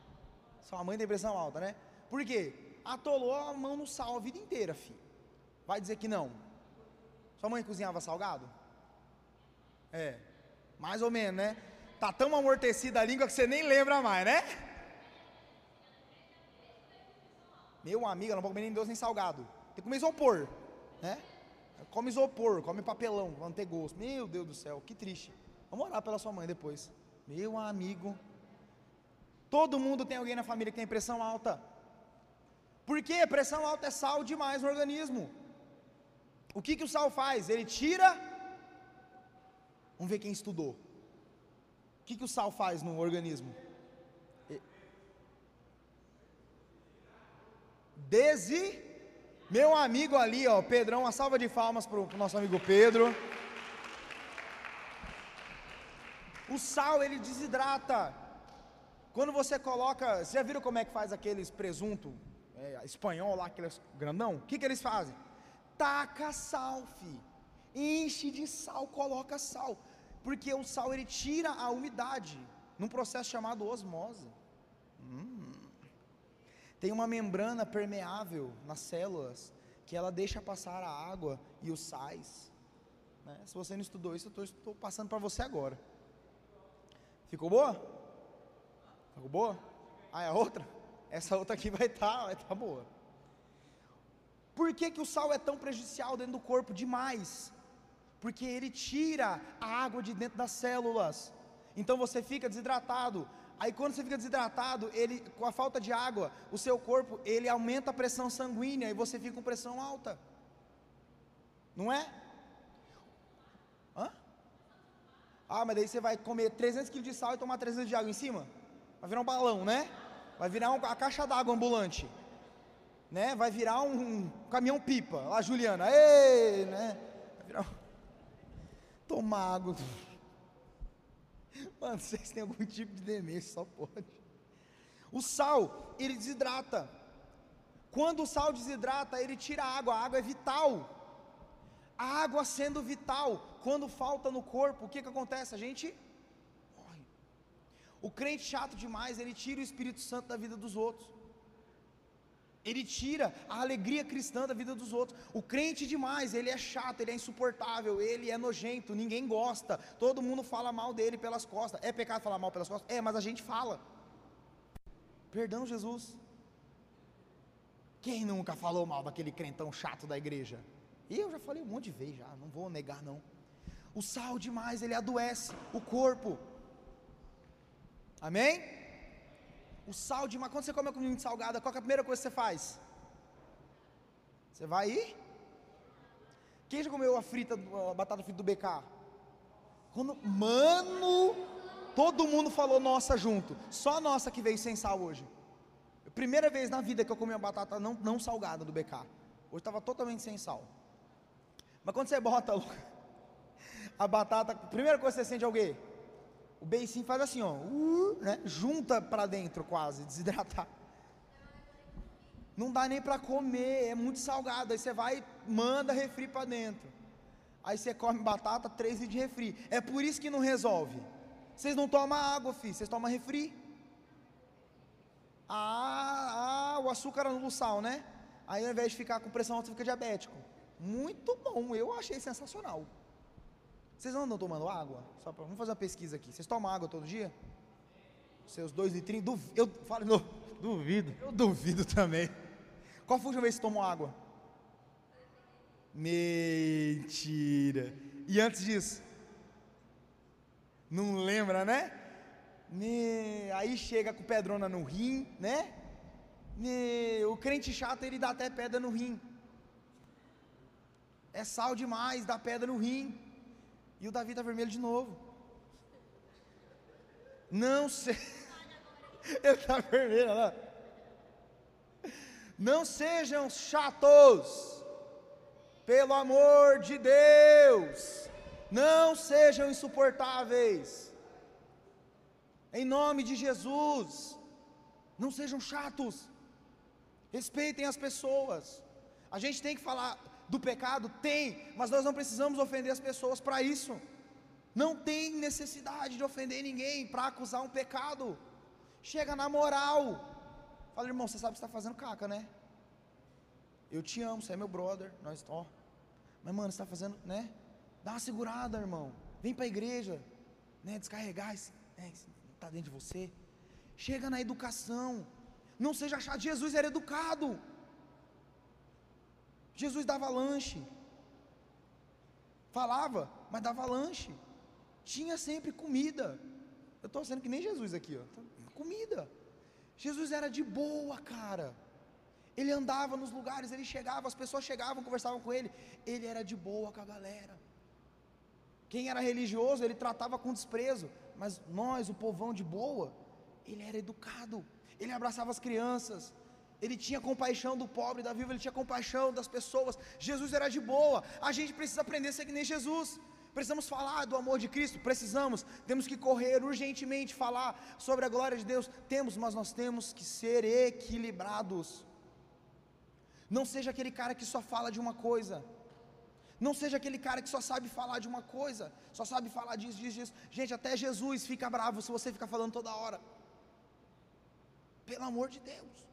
Speaker 1: Sua mãe tem pressão alta, né? Por quê? Atolou a mão no sal a vida inteira, filho. Vai dizer que não. Sua mãe cozinhava salgado? É, mais ou menos, né? Tá tão amortecida a língua que você nem lembra mais, né? Meu amigo, ela não pode comer nem doce nem salgado. Tem que comer isopor, né? Come isopor, come papelão, não ter gosto. Meu Deus do céu, que triste. Vamos orar pela sua mãe depois. Meu amigo. Todo mundo tem alguém na família que tem pressão alta. Por quê? Pressão alta é sal demais no organismo. O que, que o sal faz? Ele tira. Vamos ver quem estudou. O que, que o sal faz no organismo? Desi. Meu amigo ali, ó, Pedrão, uma salva de palmas para o nosso amigo Pedro. O sal ele desidrata. Quando você coloca, vocês já viram como é que faz aqueles presunto é, espanhol lá, aqueles grandão? O que, que eles fazem? Taca sal, fi. Enche de sal, coloca sal. Porque o sal ele tira a umidade num processo chamado osmose. Hum. Tem uma membrana permeável nas células que ela deixa passar a água e os sais. Né? Se você não estudou isso, eu estou passando para você agora. Ficou boa? Ficou boa? Ah, é a outra? Essa outra aqui vai estar tá, vai tá boa. Por que, que o sal é tão prejudicial dentro do corpo? Demais. Porque ele tira a água de dentro das células. Então você fica desidratado. Aí quando você fica desidratado, ele com a falta de água, o seu corpo, ele aumenta a pressão sanguínea e você fica com pressão alta. Não é? Ah, mas daí você vai comer 300 kg de sal e tomar 300 de água em cima? Vai virar um balão, né? Vai virar um, a caixa d'água ambulante. Né? Vai virar um, um caminhão pipa. Lá, Juliana. Ei, né? Vai virar um... Tomar água. Mano, vocês têm algum tipo de demência, só pode. O sal, ele desidrata. Quando o sal desidrata, ele tira a água. A água é vital. A água sendo vital, quando falta no corpo, o que, que acontece? A gente morre. O crente chato demais, ele tira o Espírito Santo da vida dos outros. Ele tira a alegria cristã da vida dos outros. O crente demais, ele é chato, ele é insuportável, ele é nojento, ninguém gosta. Todo mundo fala mal dele pelas costas. É pecado falar mal pelas costas? É, mas a gente fala. Perdão, Jesus. Quem nunca falou mal daquele crentão chato da igreja? Eu já falei um monte de vezes já, não vou negar não. O sal demais, ele adoece o corpo. Amém? O sal demais, quando você come uma comida salgada, qual é a primeira coisa que você faz? Você vai ir? Quem já comeu a frita, a batata frita do BK? Quando, mano, todo mundo falou nossa junto. Só a nossa que veio sem sal hoje. Primeira vez na vida que eu comi uma batata não, não salgada do BK. Hoje estava totalmente sem sal. Mas quando você bota a batata, a primeira coisa que você sente é o quê? O beicinho faz assim, ó, uh, né? junta para dentro quase, desidratar. Não dá nem para comer, é muito salgado. Aí você vai, manda refri para dentro. Aí você come batata, três de refri. É por isso que não resolve. Vocês não tomam água, filho, vocês tomam refri. Ah, ah, o açúcar anula o sal, né? Aí ao invés de ficar com pressão alta, você fica diabético. Muito bom, eu achei sensacional. Vocês andam tomando água? Só pra, vamos fazer uma pesquisa aqui. Vocês tomam água todo dia? Seus dois litrinhos? Duv, eu falo, duvido. Eu duvido também. Qual foi a última vez que você tomou água? Mentira. E antes disso? Não lembra, né? Me, aí chega com pedrona no rim, né? Me, o crente chato ele dá até pedra no rim. É sal demais, dá pedra no rim. E o Davi está vermelho de novo. Não sei. Ele está vermelho lá. Não sejam chatos. Pelo amor de Deus. Não sejam insuportáveis. Em nome de Jesus. Não sejam chatos. Respeitem as pessoas. A gente tem que falar, do pecado? Tem, mas nós não precisamos ofender as pessoas para isso. Não tem necessidade de ofender ninguém para acusar um pecado. Chega na moral. Fala, irmão, você sabe que está fazendo caca, né? Eu te amo, você é meu brother. Nós, ó. Mas, mano, você está fazendo, né? Dá uma segurada, irmão. Vem para a igreja, né? Descarregar esse, né? Está dentro de você. Chega na educação. Não seja chato. Jesus era educado. Jesus dava lanche. Falava, mas dava lanche. Tinha sempre comida. Eu estou sendo que nem Jesus aqui, ó. Comida. Jesus era de boa, cara. Ele andava nos lugares, ele chegava, as pessoas chegavam, conversavam com ele. Ele era de boa com a galera. Quem era religioso, ele tratava com desprezo. Mas nós, o povão de boa, ele era educado. Ele abraçava as crianças ele tinha compaixão do pobre, da viúva, ele tinha compaixão das pessoas. Jesus era de boa. A gente precisa aprender a ser que nem Jesus. Precisamos falar do amor de Cristo, precisamos, temos que correr urgentemente falar sobre a glória de Deus. Temos, mas nós temos que ser equilibrados. Não seja aquele cara que só fala de uma coisa. Não seja aquele cara que só sabe falar de uma coisa, só sabe falar disso, disso, disso. Gente, até Jesus fica bravo se você ficar falando toda hora. Pelo amor de Deus.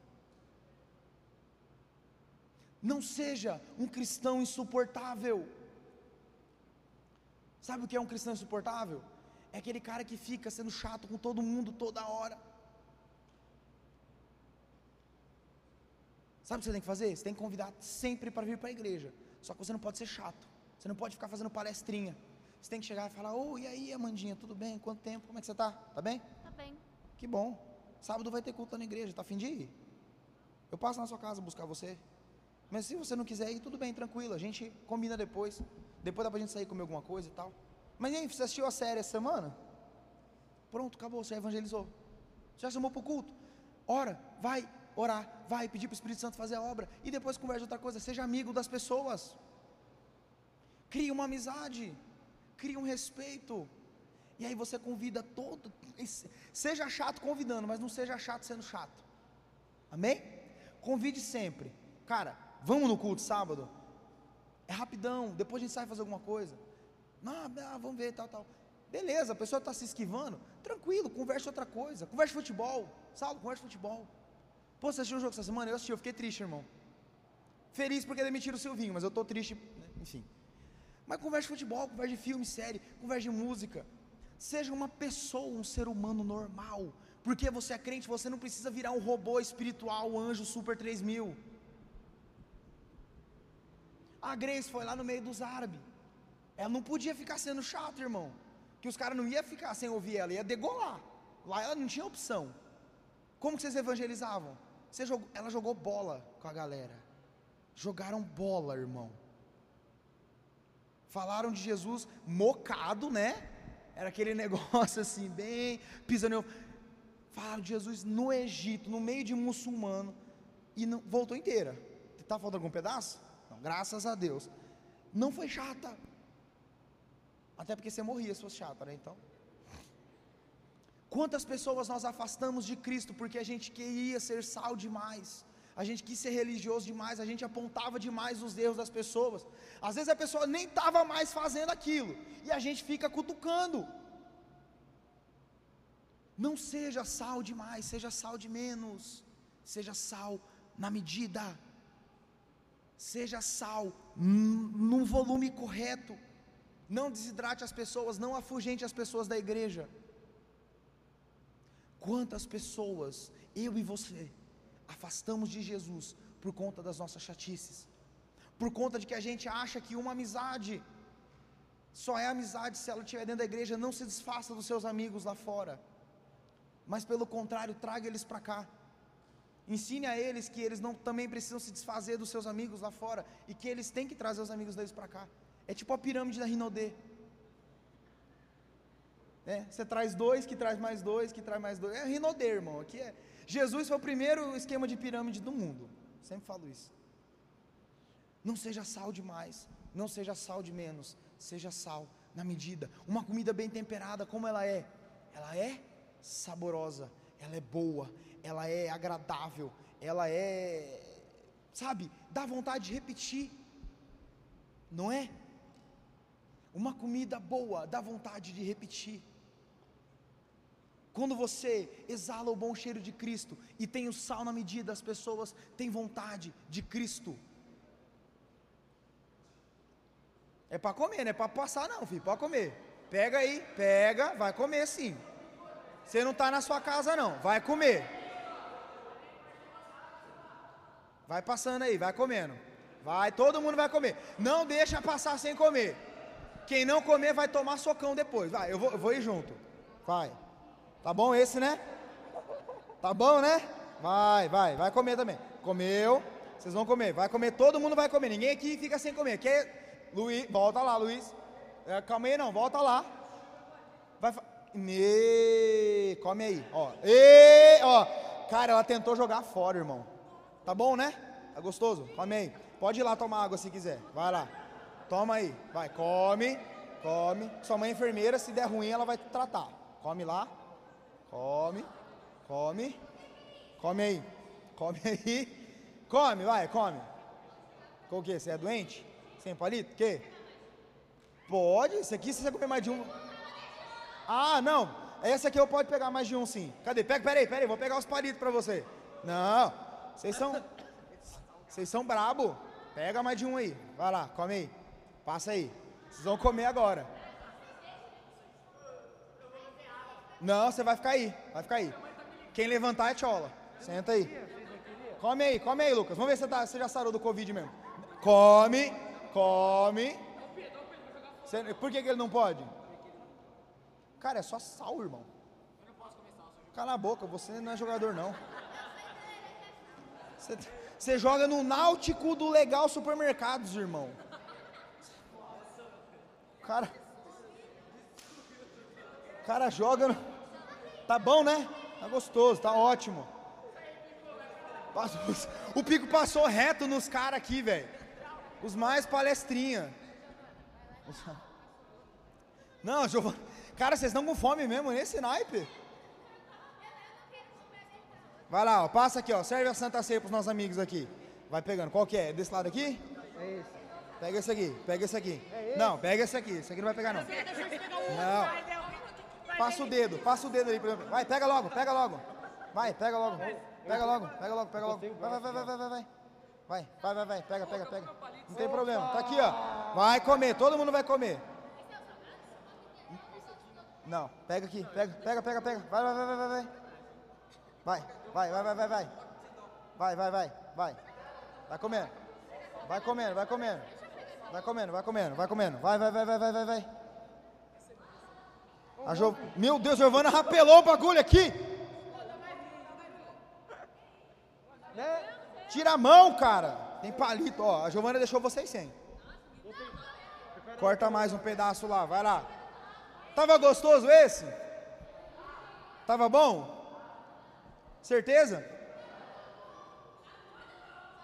Speaker 1: Não seja um cristão insuportável. Sabe o que é um cristão insuportável? É aquele cara que fica sendo chato com todo mundo toda hora. Sabe o que você tem que fazer? Você tem que convidar sempre para vir para a igreja. Só que você não pode ser chato. Você não pode ficar fazendo palestrinha. Você tem que chegar e falar: Ô, oh, e aí, Amandinha, tudo bem? Quanto tempo? Como é que você está? Tá bem?
Speaker 2: Tá bem.
Speaker 1: Que bom. Sábado vai ter culto na igreja. Tá afim de ir? Eu passo na sua casa buscar você. Mas se você não quiser ir, tudo bem, tranquilo. A gente combina depois. Depois dá pra gente sair comer alguma coisa e tal. Mas e aí, você assistiu a série essa semana? Pronto, acabou, você já evangelizou. Você já chamou para o culto. Ora, vai orar, vai pedir para o Espírito Santo fazer a obra. E depois conversa outra coisa. Seja amigo das pessoas. Crie uma amizade. Crie um respeito. E aí você convida todo. Seja chato convidando, mas não seja chato sendo chato. Amém? Convide sempre. Cara, vamos no culto sábado? É rapidão, depois a gente sai fazer alguma coisa. Não, ah, vamos ver, tal, tal. Beleza, a pessoa está se esquivando, tranquilo, converse outra coisa. Converse futebol, Saulo, converse futebol. Pô, você assistiu um jogo essa semana? Eu assisti, eu fiquei triste, irmão. Feliz porque demitiram o Silvinho, mas eu estou triste, né? enfim. Mas converse futebol, converse de filme, série, converse de música. Seja uma pessoa, um ser humano normal. Porque você é crente, você não precisa virar um robô espiritual, um anjo super 3000. A Grace foi lá no meio dos árabes. Ela não podia ficar sendo chata, irmão. Que os caras não iam ficar sem ouvir ela, ia degolar. Lá ela não tinha opção. Como que vocês evangelizavam? Você jogou, ela jogou bola com a galera. Jogaram bola, irmão. Falaram de Jesus mocado, né? Era aquele negócio assim, bem pisando. Falaram de Jesus no Egito, no meio de muçulmano, e não, voltou inteira. Está faltando algum pedaço? Não, graças a Deus. Não foi chata. Até porque você morria se fosse chata, né? Então. Quantas pessoas nós afastamos de Cristo porque a gente queria ser sal demais, a gente quis ser religioso demais, a gente apontava demais os erros das pessoas. Às vezes a pessoa nem estava mais fazendo aquilo e a gente fica cutucando. Não seja sal demais, seja sal de menos, seja sal na medida, seja sal num volume correto. Não desidrate as pessoas, não afugente as pessoas da igreja. Quantas pessoas, eu e você, afastamos de Jesus por conta das nossas chatices, por conta de que a gente acha que uma amizade só é amizade se ela estiver dentro da igreja, não se desfaça dos seus amigos lá fora, mas pelo contrário, traga eles para cá. Ensine a eles que eles não também precisam se desfazer dos seus amigos lá fora e que eles têm que trazer os amigos deles para cá. É tipo a pirâmide da Rinodê. É, você traz dois, que traz mais dois, que traz mais dois. É Rinodê, irmão. Aqui é. Jesus foi o primeiro esquema de pirâmide do mundo. Sempre falo isso. Não seja sal demais, não seja sal de menos, seja sal na medida. Uma comida bem temperada, como ela é? Ela é saborosa, ela é boa, ela é agradável, ela é, sabe, dá vontade de repetir, não é? Uma comida boa dá vontade de repetir. Quando você exala o bom cheiro de Cristo e tem o sal na medida, as pessoas têm vontade de Cristo. É para comer, não é para passar não, filho, pode comer. Pega aí, pega, vai comer sim. Você não está na sua casa não, vai comer. Vai passando aí, vai comendo. Vai, todo mundo vai comer. Não deixa passar sem comer. Quem não comer vai tomar socão depois. Vai, eu vou, eu vou ir junto. Vai. Tá bom esse, né? Tá bom, né? Vai, vai, vai comer também. Comeu. Vocês vão comer. Vai comer, todo mundo vai comer. Ninguém aqui fica sem comer. Aqui é Luiz, volta lá, Luiz. É, calma aí não, volta lá. Vai Me... come aí, ó. E, ó. Cara, ela tentou jogar fora, irmão. Tá bom, né? Tá gostoso? Come aí. Pode ir lá tomar água se quiser. Vai lá. Toma aí, vai, come, come. Sua mãe é enfermeira, se der ruim, ela vai tratar. Come lá, come, come, come aí, come aí, come, vai, come. Com o que? Você é doente? Sem palito? Que? Pode, esse aqui se você comer mais de um. Ah, não, esse aqui eu pode pegar mais de um sim. Cadê? Pega, peraí, peraí, vou pegar os palitos pra você. Não, vocês são. Vocês são brabo. Pega mais de um aí. Vai lá, come aí. Passa aí. Vocês vão comer agora. Não, você vai ficar aí. Vai ficar aí. Quem levantar é chola. Senta aí. Come aí, come aí, Lucas. Vamos ver se você, tá, você já sarou do Covid mesmo. Come, come. Você, por que, que ele não pode? Cara, é só sal, irmão. Cala a boca, você não é jogador, não. Você, você joga no Náutico do Legal Supermercados, irmão cara. cara joga. no- Tá bom, né? Tá gostoso, tá ótimo. O pico passou reto nos caras aqui, velho. Os mais palestrinha. Não, Giovana. Cara, vocês estão com fome mesmo nesse naipe? Vai lá, ó, passa aqui, ó. Serve a Santa Ceia pros nossos amigos aqui. Vai pegando. Qual que é? Desse lado aqui?
Speaker 4: É esse.
Speaker 1: Pega esse aqui, pega esse aqui. Não, pega esse aqui. Esse aqui não vai pegar, não. Não. Passa o dedo, passa o dedo aí. pra- Vai, pega logo, pega logo. Vai, pega logo. Pega logo, pega logo, pega logo. Vai, vai, vai, vai, vai, vai, vai. Vai, vai, vai, vai. Pega, pega, pega. Não tem problema. Tá aqui, ó. Vai comer, todo mundo vai comer. Não, pega aqui, pega, pega, pega, pega. Vai, vai, vai, vai, vai, vai. Vai, vai, vai, vai, vai, vai. Vai, vai, vai, vai. Comendo. Vai comendo, vai comendo. Vai comendo, vai comendo, vai comendo. Vai, vai, vai, vai, vai, vai, vai. A Jo- Meu Deus, a Giovana rapelou o bagulho aqui. Tira a mão, cara. Tem palito, ó. A Giovana deixou vocês sem. Corta mais um pedaço lá, vai lá. Tava gostoso esse? Tava bom? Certeza?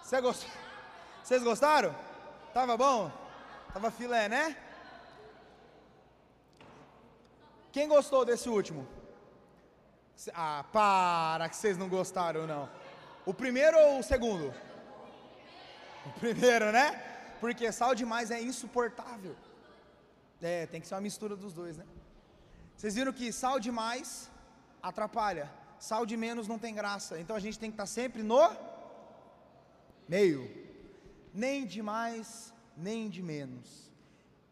Speaker 1: Você gostou? Vocês gostaram? Tava bom? Tava filé, né? Quem gostou desse último? Ah, para que vocês não gostaram não. O primeiro ou o segundo? O primeiro, né? Porque sal demais é insuportável. É, tem que ser uma mistura dos dois, né? Vocês viram que sal demais atrapalha, sal de menos não tem graça. Então a gente tem que estar sempre no meio. Nem de mais, nem de menos.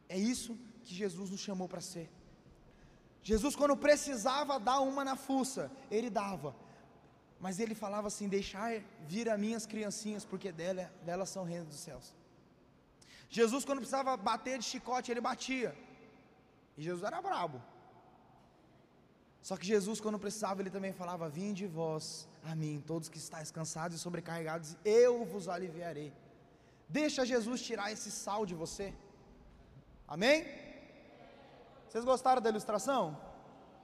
Speaker 1: É isso que Jesus nos chamou para ser. Jesus, quando precisava dar uma na fuça, ele dava. Mas ele falava assim: Deixar vir a minhas criancinhas, porque dela, delas são o reino dos céus. Jesus, quando precisava bater de chicote, ele batia. E Jesus era brabo. Só que Jesus, quando precisava, ele também falava: Vinde vós a mim, todos que estáis cansados e sobrecarregados, eu vos aliviarei. Deixa Jesus tirar esse sal de você. Amém? Vocês gostaram da ilustração?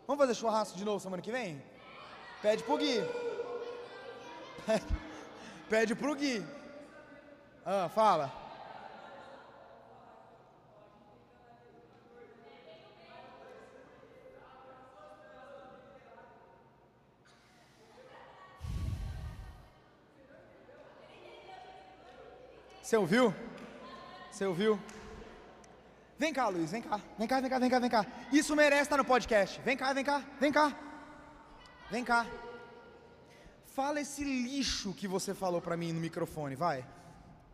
Speaker 1: Vamos fazer churrasco de novo semana que vem? Pede pro Gui. Pede, pede pro Gui. Ah, fala. Você ouviu? Você ouviu? Vem cá, Luiz, vem cá. Vem cá, vem cá, vem cá, vem cá. Isso merece estar no podcast. Vem cá, vem cá, vem cá. Vem cá. Fala esse lixo que você falou pra mim no microfone, vai.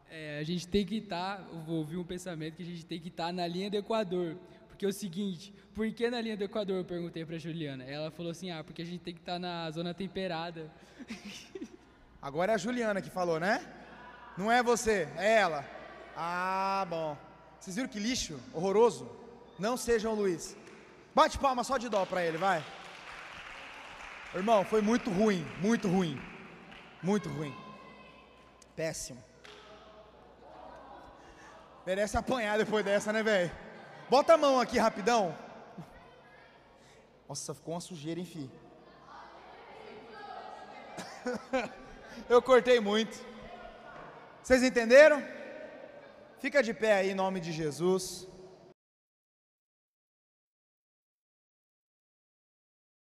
Speaker 5: É, a gente tem que estar, eu vou ouvir um pensamento que a gente tem que estar na linha do Equador. Porque é o seguinte, por que na linha do Equador? Eu perguntei pra Juliana. Ela falou assim: ah, porque a gente tem que estar na zona temperada.
Speaker 1: Agora é a Juliana que falou, né? Não é você, é ela. Ah, bom. Vocês viram que lixo horroroso? Não sejam Luiz. Bate palma só de dó pra ele, vai. Irmão, foi muito ruim, muito ruim. Muito ruim. Péssimo. Merece apanhar depois dessa, né, velho? Bota a mão aqui rapidão. Nossa, ficou uma sujeira, enfim. Eu cortei muito. Vocês entenderam? Fica de pé aí em nome de Jesus.